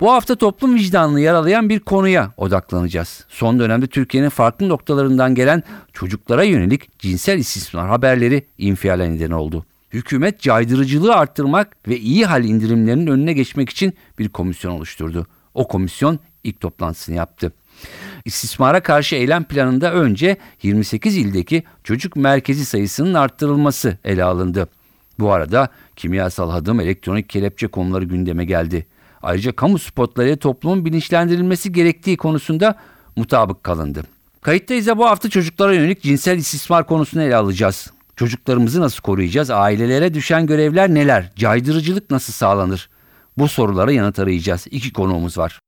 Bu hafta toplum vicdanını yaralayan bir konuya odaklanacağız. Son dönemde Türkiye'nin farklı noktalarından gelen çocuklara yönelik cinsel istismar haberleri infiale neden oldu. Hükümet caydırıcılığı arttırmak ve iyi hal indirimlerinin önüne geçmek için bir komisyon oluşturdu. O komisyon ilk toplantısını yaptı. İstismara karşı eylem planında önce 28 ildeki çocuk merkezi sayısının arttırılması ele alındı. Bu arada kimyasal hadım, elektronik kelepçe konuları gündeme geldi. Ayrıca kamu spotları toplumun bilinçlendirilmesi gerektiği konusunda mutabık kalındı. Kayıttayız bu hafta çocuklara yönelik cinsel istismar konusunu ele alacağız. Çocuklarımızı nasıl koruyacağız? Ailelere düşen görevler neler? Caydırıcılık nasıl sağlanır? Bu sorulara yanıt arayacağız. İki konuğumuz var.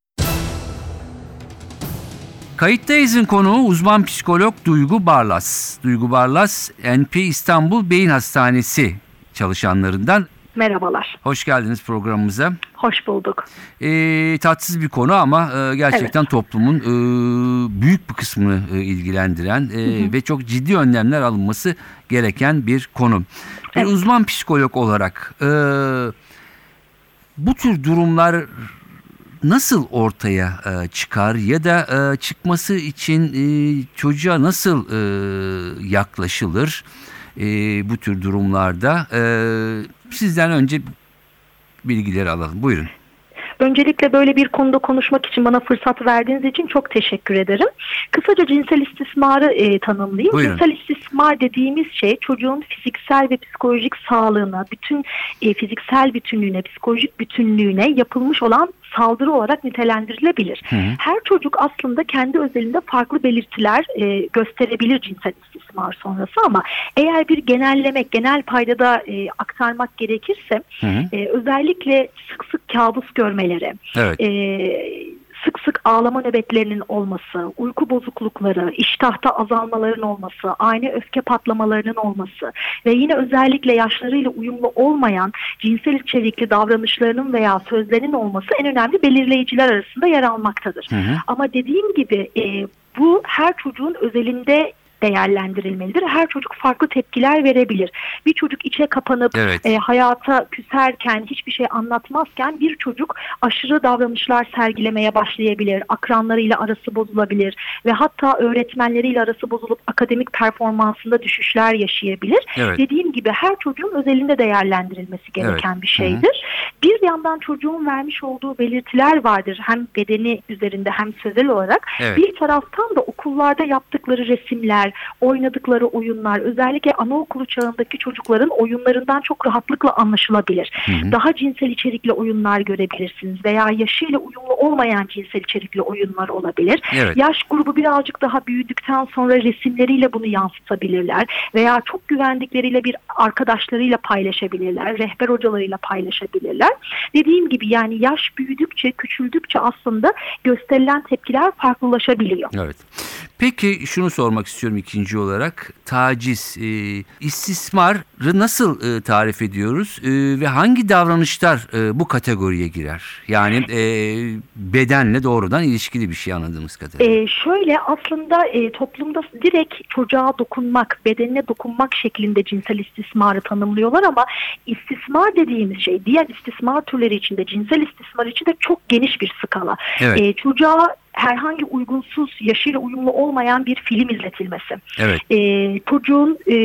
Kayıttayız'ın konuğu uzman psikolog Duygu Barlas. Duygu Barlas, NP İstanbul Beyin Hastanesi çalışanlarından. Merhabalar. Hoş geldiniz programımıza. Hoş bulduk. E, tatsız bir konu ama e, gerçekten evet. toplumun e, büyük bir kısmını e, ilgilendiren e, hı hı. ve çok ciddi önlemler alınması gereken bir konu. Evet. Bir uzman psikolog olarak e, bu tür durumlar nasıl ortaya e, çıkar ya da e, çıkması için e, çocuğa nasıl e, yaklaşılır e, bu tür durumlarda? E, sizden önce bilgileri alalım. Buyurun. Öncelikle böyle bir konuda konuşmak için bana fırsat verdiğiniz için çok teşekkür ederim. Kısaca cinsel istismarı e, tanımlayayım. Buyurun. Cinsel istismar dediğimiz şey çocuğun fiziksel ve psikolojik sağlığına, bütün e, fiziksel bütünlüğüne, psikolojik bütünlüğüne yapılmış olan saldırı olarak nitelendirilebilir. Hı. Her çocuk aslında kendi özelinde farklı belirtiler e, gösterebilir cinsel istismar sonrası ama eğer bir genellemek, genel paydada e, aktarmak gerekirse hı hı. E, özellikle sık sık kabus görmeleri, evet. e, sık sık ağlama nöbetlerinin olması, uyku bozuklukları, iştahta azalmaların olması, aynı öfke patlamalarının olması ve yine özellikle yaşlarıyla uyumlu olmayan cinsel içerikli davranışlarının veya sözlerinin olması en önemli belirleyiciler arasında yer almaktadır. Hı hı. Ama dediğim gibi e, bu her çocuğun özelinde değerlendirilmelidir. Her çocuk farklı tepkiler verebilir. Bir çocuk içe kapanıp evet. e, hayata küserken, hiçbir şey anlatmazken bir çocuk aşırı davranışlar sergilemeye başlayabilir. Akranlarıyla arası bozulabilir ve hatta öğretmenleriyle arası bozulup akademik performansında düşüşler yaşayabilir. Evet. Dediğim gibi her çocuğun özelinde değerlendirilmesi gereken evet. bir şeydir. Hı-hı. Bir yandan çocuğun vermiş olduğu belirtiler vardır. Hem bedeni üzerinde hem sözel olarak. Evet. Bir taraftan da okullarda yaptıkları resimler, oynadıkları oyunlar özellikle anaokulu çağındaki çocukların oyunlarından çok rahatlıkla anlaşılabilir. Hı hı. Daha cinsel içerikli oyunlar görebilirsiniz veya yaşıyla uyumlu olmayan cinsel içerikli oyunlar olabilir. Evet. Yaş grubu birazcık daha büyüdükten sonra resimleriyle bunu yansıtabilirler veya çok güvendikleriyle bir arkadaşlarıyla paylaşabilirler, rehber hocalarıyla paylaşabilirler. Dediğim gibi yani yaş büyüdükçe, küçüldükçe aslında gösterilen tepkiler farklılaşabiliyor. Evet. Peki şunu sormak istiyorum ikinci olarak. Taciz, e, istismarı nasıl e, tarif ediyoruz e, ve hangi davranışlar e, bu kategoriye girer? Yani e, bedenle doğrudan ilişkili bir şey anladığımız kadarıyla. E, şöyle aslında e, toplumda direkt çocuğa dokunmak, bedenine dokunmak şeklinde cinsel istismarı tanımlıyorlar ama istismar dediğimiz şey diğer istismar türleri içinde cinsel istismar için de çok geniş bir skala. Evet. E, çocuğa herhangi uygunsuz, yaşıyla uyumlu olmayan bir film izletilmesi. Evet. E, çocuğun e,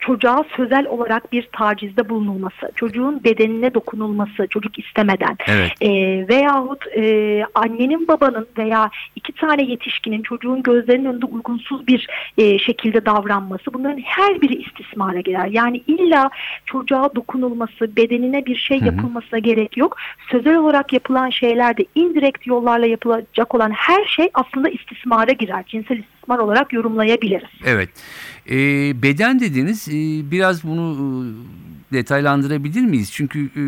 çocuğa sözel olarak bir tacizde bulunulması, çocuğun bedenine dokunulması çocuk istemeden evet. e, veyahut e, annenin babanın veya iki tane yetişkinin çocuğun gözlerinin önünde uygunsuz bir e, şekilde davranması bunların her biri istismara girer. Yani illa çocuğa dokunulması, bedenine bir şey yapılmasına Hı-hı. gerek yok. Sözel olarak yapılan şeylerde indirekt yollarla yapılacak olan her şey aslında istismara girer. Cinsel istismar olarak yorumlayabiliriz. Evet. E, beden dediğiniz e, biraz bunu detaylandırabilir miyiz? Çünkü e,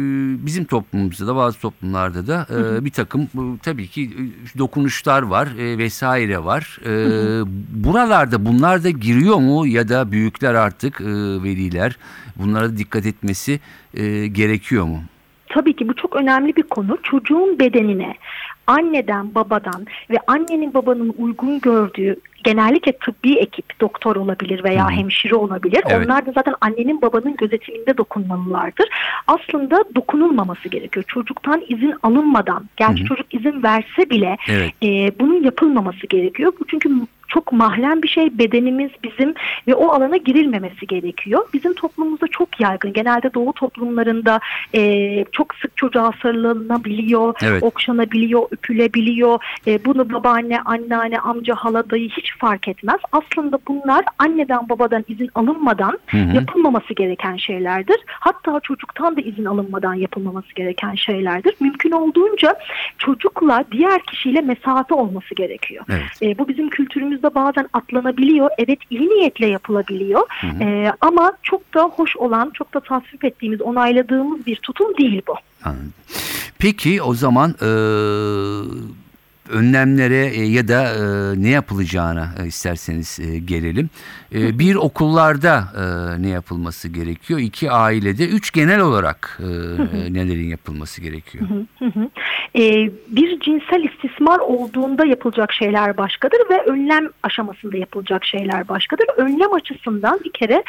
bizim toplumumuzda da bazı toplumlarda da e, bir takım bu, tabii ki e, dokunuşlar var e, vesaire var. E, buralarda bunlar da giriyor mu ya da büyükler artık e, veliler bunlara dikkat etmesi e, gerekiyor mu? Tabii ki bu çok önemli bir konu. Çocuğun bedenine anneden, babadan ve annenin babanın uygun gördüğü genellikle tıbbi ekip doktor olabilir veya hı. hemşire olabilir. Evet. Onlar da zaten annenin babanın gözetiminde dokunmalılardır. Aslında dokunulmaması gerekiyor. Çocuktan izin alınmadan, gerçi hı. çocuk izin verse bile Evet. e, bunun yapılmaması gerekiyor. Çünkü çok mahrem bir şey bedenimiz bizim ve o alana girilmemesi gerekiyor. Bizim toplumumuzda çok yaygın. Genelde doğu toplumlarında e, çok sık çocuğa sarılınabiliyor, Evet. okşanabiliyor, öpülebiliyor. E, bunu babaanne, anneanne, amca, hala, dayı hiç fark etmez. Aslında bunlar anneden babadan izin alınmadan Hı hı. yapılmaması gereken şeylerdir. Hatta çocuktan da izin alınmadan yapılmaması gereken şeylerdir. Mümkün olduğunca çocukla diğer kişiyle mesafe olması gerekiyor. Evet. E, bu bizim kültürümüzde bazen atlanabiliyor. Evet iyi niyetle yapılabiliyor. Hı hı. E, ama çok da hoş olan, çok da tasvip ettiğimiz, onayladığımız bir tutum değil bu. Anladım. Peki o zaman e, önlemlere e, ya da e, ne yapılacağına e, isterseniz gelelim. Bir okullarda ne yapılması gerekiyor? İki ailede, üç genel olarak nelerin yapılması gerekiyor? Bir cinsel istismar olduğunda yapılacak şeyler başkadır ve önlem aşamasında yapılacak şeyler başkadır. Önlem açısından bir kere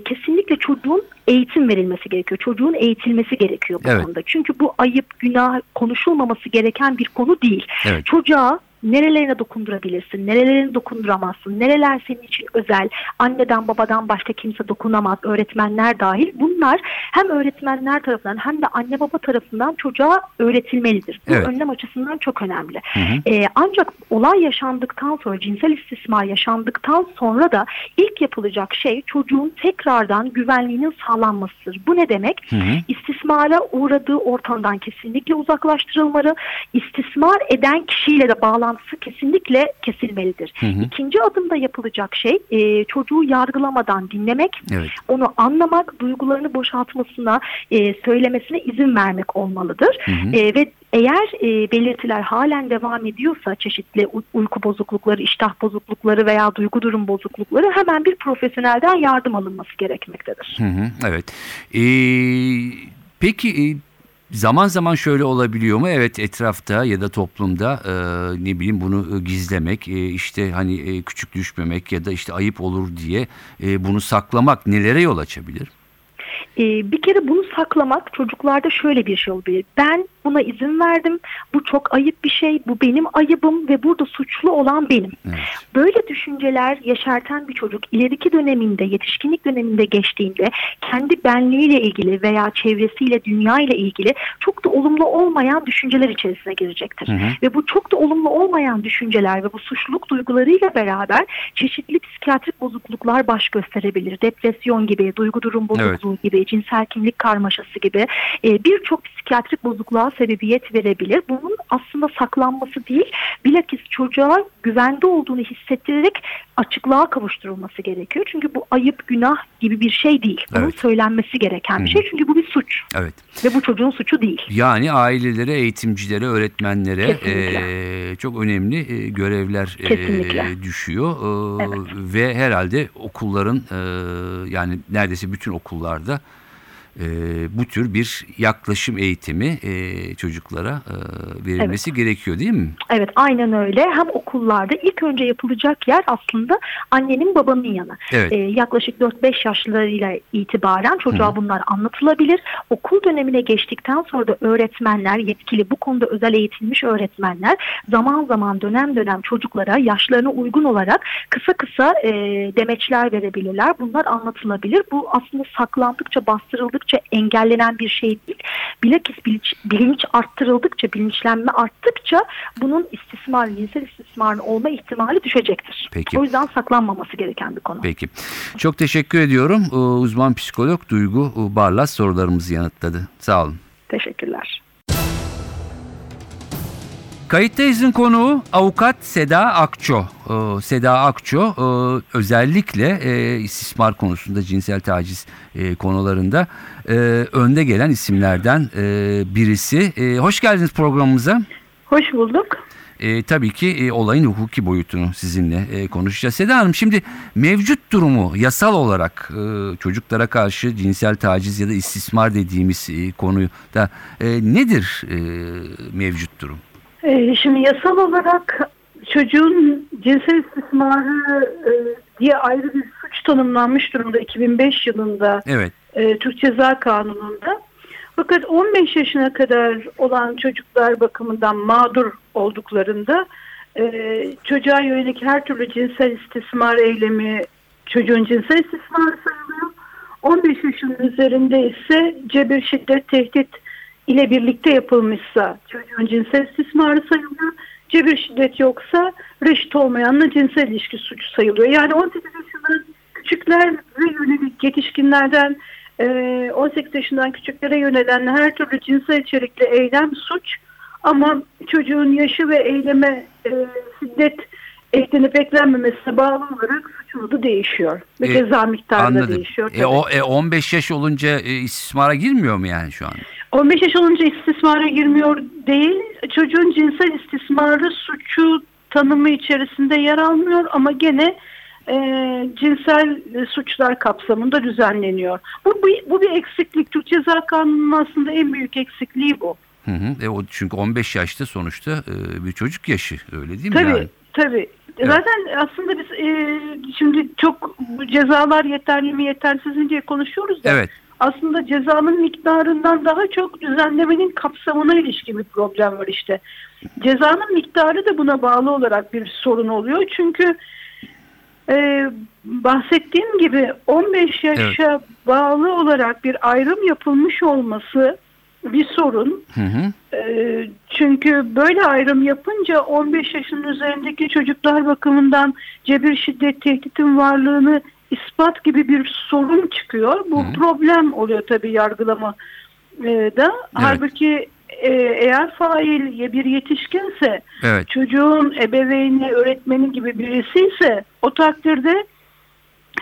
kesinlikle çocuğun eğitim verilmesi gerekiyor. Çocuğun eğitilmesi gerekiyor bu Evet. konuda. Çünkü bu ayıp, günah konuşulmaması gereken bir konu değil. Evet. Çocuğa nerelerine dokundurabilirsin, nerelerini dokunduramazsın, nereler senin için özel, anneden babadan başka kimse dokunamaz, öğretmenler dahil. Bunlar hem öğretmenler tarafından hem de anne baba tarafından çocuğa öğretilmelidir. Bu Evet. önlem açısından çok önemli. Hı hı. Ee, ancak olay yaşandıktan sonra, cinsel istismar yaşandıktan sonra da ilk yapılacak şey çocuğun tekrardan güvenliğinin sağlanmasıdır. Bu ne demek? Hı hı. İstismara uğradığı ortamdan kesinlikle uzaklaştırılmalı. İstismar eden kişiyle de bağlantısı kesinlikle kesilmelidir. Hı hı. İkinci adımda yapılacak şey e, çocuğu yargılamadan dinlemek, Evet. onu anlamak, duygularını boşaltmasına, e, söylemesine izin vermek olmalıdır. Hı hı. E, ve eğer e, belirtiler halen devam ediyorsa çeşitli uyku bozuklukları, iştah bozuklukları veya duygu durum bozuklukları hemen bir profesyonelden yardım alınması gerekmektedir. Hı hı, evet. Ee, peki e, zaman zaman şöyle olabiliyor mu? Evet etrafta ya da toplumda e, ne bileyim bunu e, gizlemek, e, işte hani e, küçük düşmemek ya da işte ayıp olur diye e, bunu saklamak nelere yol açabilir? Ee, bir kere bunu saklamak çocuklarda şöyle bir şey olabilir. Ben buna izin verdim. Bu çok ayıp bir şey. Bu benim ayıbım ve burada suçlu olan benim. Evet. Böyle düşünceler yaşartan bir çocuk ileriki döneminde, yetişkinlik döneminde geçtiğinde kendi benliğiyle ilgili veya çevresiyle, dünya ile ilgili çok da olumlu olmayan düşünceler içerisine girecektir. Hı hı. Ve bu çok da olumlu olmayan düşünceler ve bu suçluluk duygularıyla beraber çeşitli psikiyatrik bozukluklar baş gösterebilir. Depresyon gibi, duygu durum bozukluğu gibi, cinsel kimlik karmaşası gibi e, birçok psikiyatrik bozukluğa sebebiyet verebilir. Bunun aslında saklanması değil, bilakis çocuğa güvende olduğunu hissettirerek açıklığa kavuşturulması gerekiyor. Çünkü bu ayıp, günah gibi bir şey değil. Bunun Evet. söylenmesi gereken bir şey. Çünkü bu bir suç Evet. Ve bu çocuğun suçu değil. Yani ailelere, eğitimcilere, öğretmenlere Kesinlikle. e, çok önemli e, görevler e, düşüyor E, Evet. ve herhalde okulların e, yani neredeyse bütün okullarda e, bu tür bir yaklaşım eğitimi e, çocuklara e, verilmesi gerekiyor değil mi? Evet aynen öyle. Hem okullarda ilk önce yapılacak yer aslında annenin babanın yanı. Evet. Ee, yaklaşık 4-5 yaşlarıyla itibaren çocuğa bunlar anlatılabilir. Okul dönemine geçtikten sonra da öğretmenler, yetkili bu konuda özel eğitilmiş öğretmenler zaman zaman dönem dönem çocuklara yaşlarına uygun olarak kısa kısa e, demeçler verebilirler. Bunlar anlatılabilir. Bu aslında saklandıkça, bastırıldıkça engellenen bir şey değil. Bilakis bilinç, bilinç arttırıldıkça, bilinçlenme arttıkça bunun istismar, cinsel istismarın olma ihtimali düşecektir. Peki. O yüzden saklanmaması gereken bir konu. Peki. Çok teşekkür ediyorum. E, Uzman psikolog Duygu Barlas sorularımızı yanıtladı. Sağ olun. Teşekkürler. Kayıttayız'ın konuğu avukat Seda Akço. Ee, Seda Akço e, özellikle e, istismar konusunda cinsel taciz e, konularında e, önde gelen isimlerden e, birisi. E, hoş geldiniz programımıza. Hoş bulduk. E, tabii ki e, olayın hukuki boyutunu sizinle e, konuşacağız. Seda Hanım şimdi mevcut durumu yasal olarak e, çocuklara karşı cinsel taciz ya da istismar dediğimiz e, konuyu da e, nedir e, mevcut durum? Ee, şimdi yasal olarak çocuğun cinsel istismarı e, diye ayrı bir suç tanımlanmış durumda 2005 yılında Evet. e, Türk Ceza Kanunu'nda. Fakat 15 yaşına kadar olan çocuklar bakımından mağdur olduklarında e, çocuğa yönelik her türlü cinsel istismar eylemi çocuğun cinsel istismarı sayılıyor. 15 yaşının üzerinde ise cebir, şiddet, tehdit ile birlikte yapılmışsa çocuğun cinsel istismarı sayılıyor. Cebir şiddet yoksa reşit olmayanla cinsel ilişki suçu sayılıyor. Yani 18 yaşından küçükler ve yönelik yetişkinlerden e, 18 yaşından küçüklere yönelen her türlü cinsel içerikli eylem suç ama çocuğun yaşı ve eyleme e, şiddet eklenip eklenmemesine bağlı olarak suçun adı değişiyor. Ve E, ceza miktarı da Anladım. değişiyor. E, o, e, 15 yaş olunca e, istismara girmiyor mu yani şu an? 15 yaş olunca istismara girmiyor değil. Çocuğun cinsel istismarı suçu tanımı içerisinde yer almıyor ama gene e, cinsel suçlar kapsamında düzenleniyor. Bu, bu, bu bir eksiklik. Türk Ceza Kanunu'nun aslında en büyük eksikliği bu. Hı hı. E, o, çünkü 15 yaşta sonuçta e, bir çocuk yaşı öyle değil mi? Tabii Yani? tabii. Evet. Zaten aslında biz e, şimdi çok cezalar yeterli mi yetersiz mi diye konuşuyoruz da Evet. Aslında cezanın miktarından daha çok düzenlemenin kapsamına ilişkin bir problem var işte. Cezanın miktarı da buna bağlı olarak bir sorun oluyor. Çünkü e, bahsettiğim gibi 15 yaşa bağlı olarak bir ayrım yapılmış olması bir sorun. Hı hı. E, çünkü böyle ayrım yapınca 15 yaşın üzerindeki çocuklar bakımından cebir şiddet tehditin varlığını ispat gibi bir sorun çıkıyor. Bu Hı. problem oluyor tabii yargılama e, da. Halbuki e, eğer fail bir yetişkinse Evet. çocuğun ebeveyni, öğretmeni gibi birisi ise o takdirde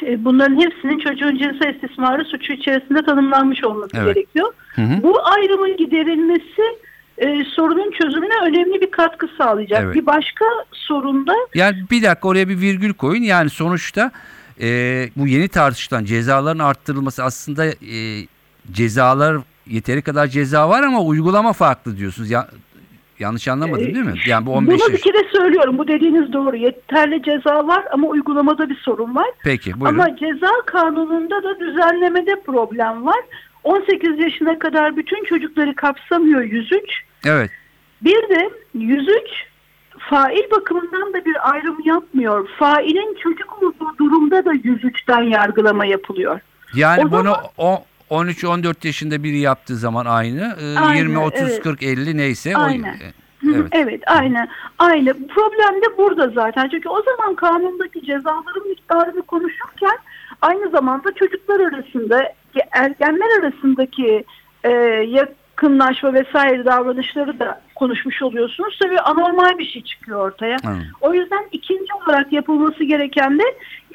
e, bunların hepsinin çocuğun cinsel istismarı suçu içerisinde tanımlanmış olması Evet. gerekiyor. Hı hı. Bu ayrımın giderilmesi e, sorunun çözümüne önemli bir katkı sağlayacak. Evet. Bir başka sorunda Yani bir dakika oraya bir virgül koyun. Yani sonuçta e, bu yeni tartışılan cezaların arttırılması aslında e, cezalar yeteri kadar ceza var ama uygulama farklı diyorsunuz. Ya, yanlış anlamadım değil mi? Yani bu 15 bunu bir kere söylüyorum. Bu dediğiniz doğru. Yeterli ceza var ama uygulamada bir sorun var. Peki buyurun. Ama ceza kanununda da düzenlemede problem var. 18 yaşına kadar bütün çocukları kapsamıyor 103. Evet. Bir de 103 fail bakımından da bir ayrım yapmıyor. Failin çocuk olduğu durumda da 103'ten yargılama yapılıyor. Yani O bunu zaman- o 13-14 yaşında biri yaptığı zaman aynı. Aynen, 20, 30, evet. 40, 50 neyse. Aynen. O, e, evet. Evet, aynı. Aynı. Problem de burada zaten. Çünkü o zaman kanundaki cezaların miktarını konuşurken aynı zamanda çocuklar arasında, ergenler arasındaki e, yakınlaşma vesaire davranışları da konuşmuş oluyorsunuz. Tabii anormal bir şey çıkıyor ortaya. Anladım. O yüzden ikinci olarak yapılması gereken de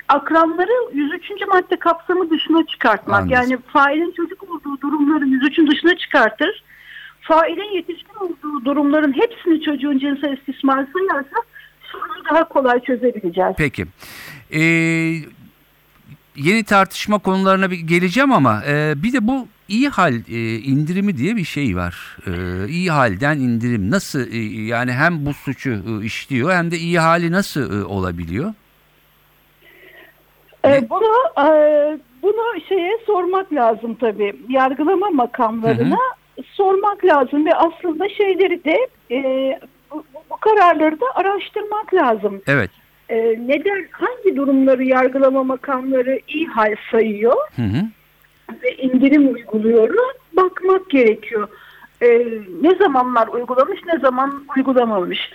akranları 103. madde kapsamı dışına çıkartmak. Anladım. Yani failin çocuk olduğu durumları 103'ün dışına çıkartır. Failin yetişkin olduğu durumların hepsini çocuğun cinsel istismar sayarsak sorunu daha kolay çözebileceğiz. Peki. Ee, yeni tartışma konularına bir geleceğim ama e, bir de bu iyi hal e, indirimi diye bir şey var. E, iyi halden indirim nasıl e, yani hem bu suçu e, işliyor hem de iyi hali nasıl e, olabiliyor? Ee, bunu e, bunu şeye sormak lazım tabii. Yargılama makamlarına sormak lazım ve aslında şeyleri de e, bu, bu kararları da araştırmak lazım. Evet. E, neden hangi durumları yargılama makamları iyi hal sayıyor Hı hı. Ve indirim uyguluyor bakmak gerekiyor. Ee, ne zamanlar uygulamış ne zaman uygulamamış.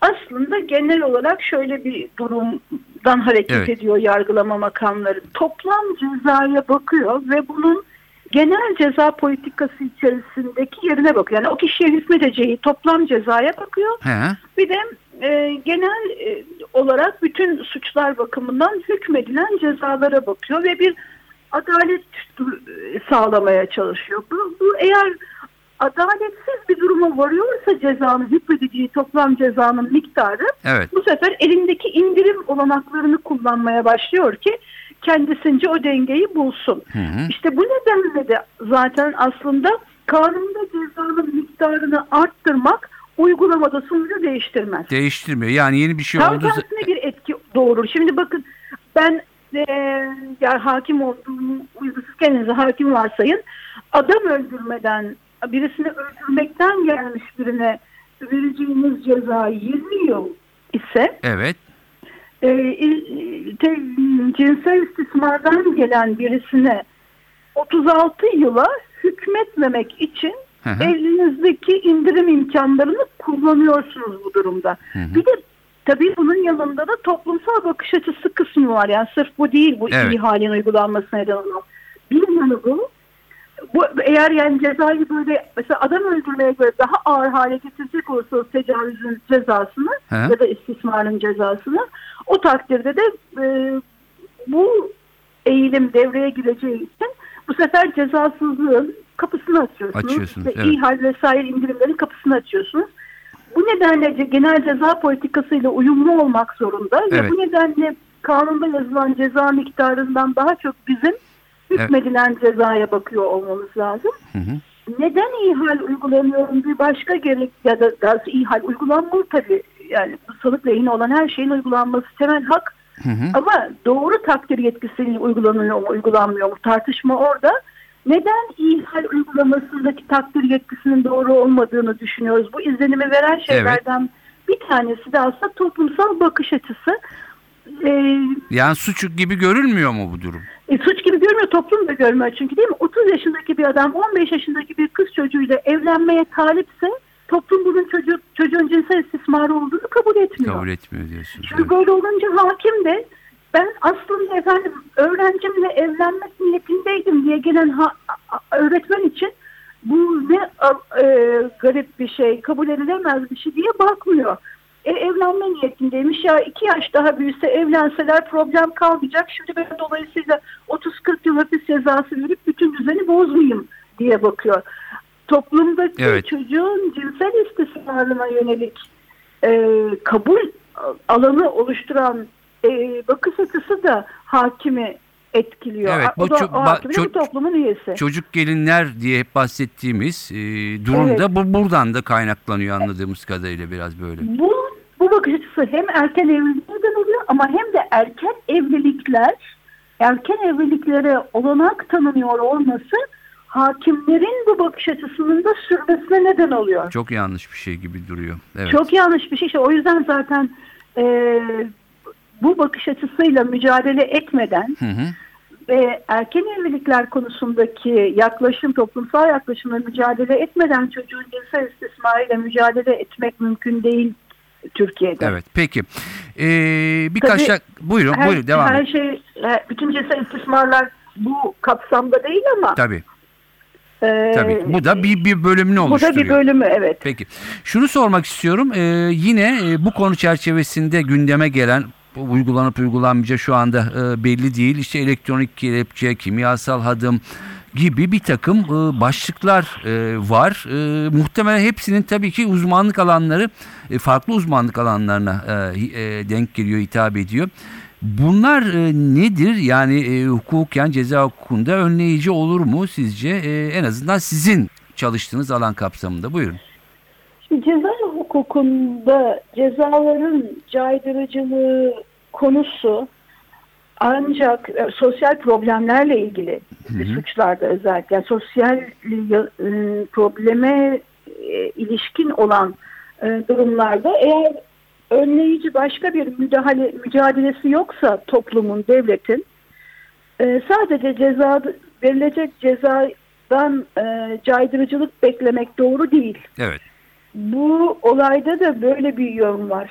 Aslında genel olarak şöyle bir durumdan hareket Evet. ediyor yargılama makamları. Toplam cezaya bakıyor ve bunun genel ceza politikası içerisindeki yerine bakıyor. Yani o kişiye hükmedeceği toplam cezaya bakıyor. He. Bir de e, genel e, olarak bütün suçlar bakımından hükmedilen cezalara bakıyor ve bir adalet sağlamaya çalışıyor. Bu, bu eğer adaletsiz bir duruma varıyorsa cezanın hükmedeceği toplam cezanın miktarı Evet. bu sefer elindeki indirim olanaklarını kullanmaya başlıyor ki kendisince o dengeyi bulsun. Hı hı. İşte bu nedenle de zaten aslında kanunda cezanın miktarını arttırmak uygulamada sonucu değiştirmez. Değiştirmiyor. Yani yeni bir şey Tam oldu. tersine bir etki doğurur. Şimdi bakın ben e, yani hakim olduğum siz kendinize hakim varsayın. Adam öldürmeden birisini öldürmekten gelmiş birine vereceğiniz ceza 20 yıl ise Evet. e, il- te- cinsel istismardan gelen birisine 36 yıla hükmetmemek için Hı hı. elinizdeki indirim imkanlarını kullanıyorsunuz bu durumda. hı. Bir de tabii bunun yanında da toplumsal bakış açısı kısmı var. Yani sırf bu değil bu Evet. iyi halin uygulanmasına neden olan. Bir yanı bu. Bu eğer yani cezayı böyle mesela adam öldürmeye göre daha ağır hale getirecek olsa o tecavüzün cezasını Hı. ya da istismarın cezasını o takdirde de e, bu eğilim devreye gireceği için bu sefer cezasızlığın kapısını açıyorsunuz. Açıyorsunuz, Ve evet. iyi hal vesaire indirimlerin kapısını açıyorsunuz. Bu nedenle genel ceza politikasıyla uyumlu olmak zorunda Evet. ve bu nedenle kanunda yazılan ceza miktarından daha çok bizim hükmedilen cezaya bakıyor olmamız lazım. Hı hı. Neden iyi hal uygulanıyorum bir başka gerek ya da daha doğrusu iyi hal uygulanmalı tabii. Yani sanık lehine olan her şeyin uygulanması temel hak. Hı hı. Ama doğru takdir yetkisiyle uygulanıyor mu uygulanmıyor mu tartışma orada. Neden iyi hal uygulamasındaki takdir yetkisinin doğru olmadığını düşünüyoruz. Bu izlenimi veren şeylerden bir tanesi de aslında toplumsal bakış açısı. Ee, Yani suç gibi görülmüyor mu bu durum? e, suç gibi görmüyor, toplum da görmüyor çünkü değil mi? 30 yaşındaki bir adam 15 yaşındaki bir kız çocuğuyla evlenmeye talipse toplum bunun çocuk, çocuğun cinsel istismarı olduğunu kabul etmiyor. Kabul etmiyor diyorsunuz. Çünkü Evet. böyle olunca hakim de ben aslında efendim öğrencimle evlenmek niyetindeydim diye gelen ha- öğretmen için bu ne e, garip bir şey, kabul edilemez bir şey diye bakmıyor. E, evlenme niyetindeymiş ya iki yaş daha büyüse evlenseler problem kalmayacak. Şimdi ben dolayısıyla 30-40 yıl hapis cezası verip bütün düzeni bozmayayım diye bakıyor. Toplumdaki Evet. çocuğun cinsel istismarına yönelik e, kabul alanı oluşturan e, bakış açısı da hakimi etkiliyor. Evet, bu o da o hakimin ço- toplumun üyesi. Çocuk gelinler diye hep bahsettiğimiz e, durum Evet. bu buradan da kaynaklanıyor anladığımız kadarıyla biraz böyle. Bu bu bakış açısı hem erken evliliklerden oluyor ama hem de erken evlilikler erken evliliklere olanak tanınıyor olması hakimlerin bu bakış açısının da sürmesine neden oluyor. Çok yanlış bir şey gibi duruyor. Evet. Çok yanlış bir şey. İşte o yüzden zaten e, bu bakış açısıyla mücadele etmeden Hı hı. ve erken evlilikler konusundaki yaklaşım, toplumsal yaklaşımla mücadele etmeden çocuğun cinsel istismarıyla mücadele etmek mümkün değil Türkiye'de. Evet. Peki. Ee, birkaç Tabii, da- buyurun Her, buyurun devam her şey, her- bütün cinsel istismarlar bu kapsamda değil ama Tabii. e, Tabii. Bu da bir bir bölümünü bu da oluşturuyor. bir bölümü evet. Peki. Şunu sormak istiyorum. Ee, yine e, bu konu çerçevesinde gündeme gelen uygulanıp uygulanmayacağı şu anda e, belli değil. İşte elektronik kelepçe, kimyasal hadım gibi bir takım e, başlıklar e, var. E, muhtemelen hepsinin tabii ki uzmanlık alanları e, farklı uzmanlık alanlarına e, e, denk geliyor, hitap ediyor. Bunlar e, nedir? Yani e, hukuken, ceza hukukunda önleyici olur mu sizce? E, en azından sizin çalıştığınız alan kapsamında. Buyurun. Şimdi ceza hukukunda cezaların caydırıcılığı konusu ancak e, sosyal problemlerle ilgili suçlarda özellikle yani sosyal e, probleme e, ilişkin olan e, durumlarda eğer önleyici başka bir müdahale mücadelesi yoksa toplumun, devletin e, sadece ceza verilecek cezadan e, caydırıcılık beklemek doğru değil. Evet. Bu olayda da böyle bir yön var.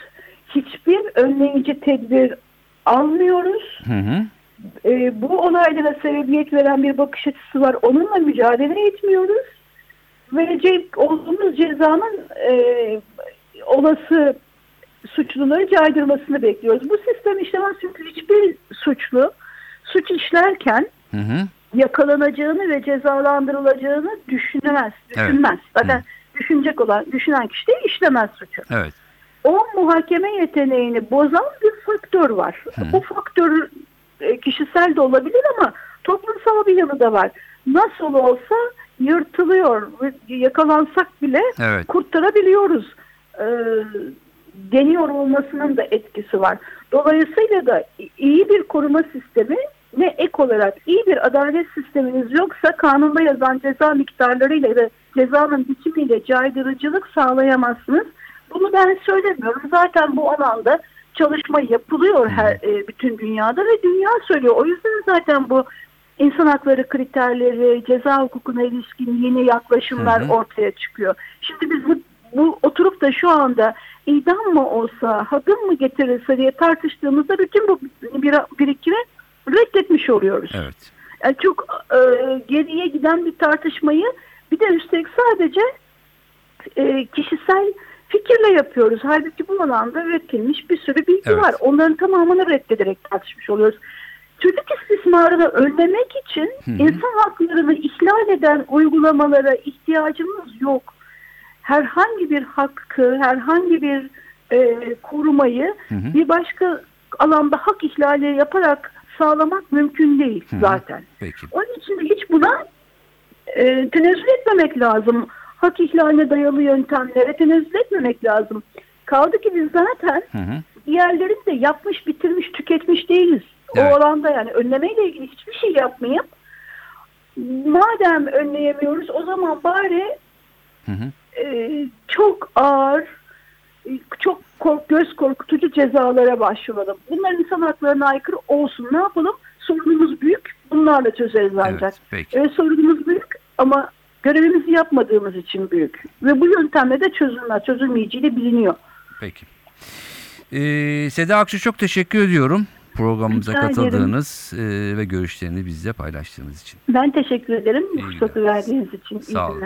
Hiçbir önleyici tedbir almıyoruz. Hı hı. e, bu olaylara sebebiyet veren bir bakış açısı var. Onunla mücadele etmiyoruz. Verecek olduğumuz cezanın e, olası suçluları caydırmasını bekliyoruz. Bu sistem işlemez çünkü hiçbir suçlu suç işlerken Hı hı. yakalanacağını ve cezalandırılacağını düşünemez, Evet. düşünmez. Zaten düşünecek olan, düşünen kişi de işlemez suçu. Evet. O muhakeme yeteneğini bozan bir faktör var. Bu faktör e, kişisel de olabilir ama toplumsal bir yanı da var. Nasıl olsa yırtılıyor. Yakalansak bile Evet. kurtarabiliyoruz. Ee, deniyor olmasının da etkisi var. Dolayısıyla da iyi bir koruma sistemi ne ek olarak iyi bir adalet sisteminiz yoksa kanunda yazan ceza miktarlarıyla ve cezanın biçimiyle caydırıcılık sağlayamazsınız. Bunu ben söylemiyorum. Zaten bu alanda çalışma yapılıyor her e, bütün dünyada ve dünya söylüyor. O yüzden zaten bu insan hakları kriterleri, ceza hukukuna ilişkin yeni yaklaşımlar Hı hı. ortaya çıkıyor. Şimdi biz bu, bu oturup da şu anda idam mı olsa, hadım mı getirilse diye tartıştığımızda bütün bu bir, birikimi reddetmiş oluyoruz. Evet. Yani çok e, geriye giden bir tartışmayı bir de üstelik sadece e, kişisel fikirle yapıyoruz. Halbuki bu alanda üretilmiş bir sürü bilgi Evet. var. Onların tamamını reddederek tartışmış oluyoruz. Çocuk istismarını önlemek için Hı hı. insan haklarını ihlal eden uygulamalara ihtiyacımız yok. Herhangi bir hakkı, herhangi bir e, korumayı Hı hı. bir başka alanda hak ihlali yaparak sağlamak mümkün değil Hı hı. zaten. Peki. Onun için de hiç buna e, tenezzül etmemek lazım. Hak ihlaline dayalı yöntemlere tenezzül etmemek lazım. Kaldı ki biz zaten Hı hı. diğerlerini de yapmış, bitirmiş, tüketmiş değiliz. Evet. O alanda yani önlemeyle ilgili hiçbir şey yapmayıp madem önleyemiyoruz o zaman bari Hı hı. e, çok ağır, çok kork, göz korkutucu cezalara başvuralım. Bunlar insan haklarına aykırı olsun. Ne yapalım? Sorunumuz büyük. Bunlarla çözeriz ancak. Evet. Peki. Evet sorunumuz büyük ama görevimizi yapmadığımız için büyük. Ve bu yöntemle de çözülmez. Çözülmeyeceği de biliniyor. Peki. Ee, Seda Aksu çok teşekkür ediyorum programımıza Rica ederim. katıldığınız e, ve görüşlerini bizle paylaştığınız için. Ben teşekkür ederim. İyi fırsatı günler. verdiğiniz için. Sağ İyi olun.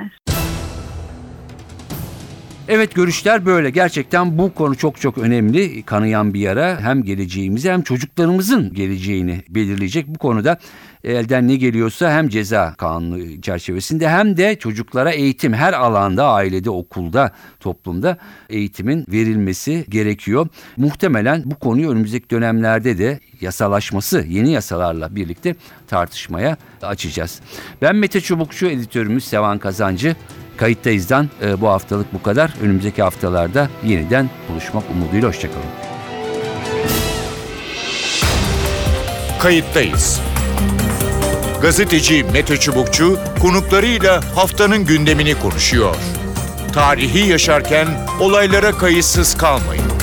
Evet görüşler böyle. Gerçekten bu konu çok çok önemli. Kanayan bir yara hem geleceğimizi hem çocuklarımızın geleceğini belirleyecek. Bu konuda elden ne geliyorsa hem ceza kanunu çerçevesinde hem de çocuklara eğitim her alanda ailede, okulda, toplumda eğitimin verilmesi gerekiyor. Muhtemelen bu konuyu önümüzdeki dönemlerde de yasalaşması, yeni yasalarla birlikte tartışmaya açacağız. Ben Mete Çubukçu, editörümüz Sevan Kazancı. Kayıttayız'dan e, bu haftalık bu kadar. Önümüzdeki haftalarda yeniden buluşmak umuduyla hoşçakalın. Kayıttayız. Gazeteci Mete Çubukçu konuklarıyla haftanın gündemini konuşuyor. Tarihi yaşarken olaylara kayıtsız kalmayın.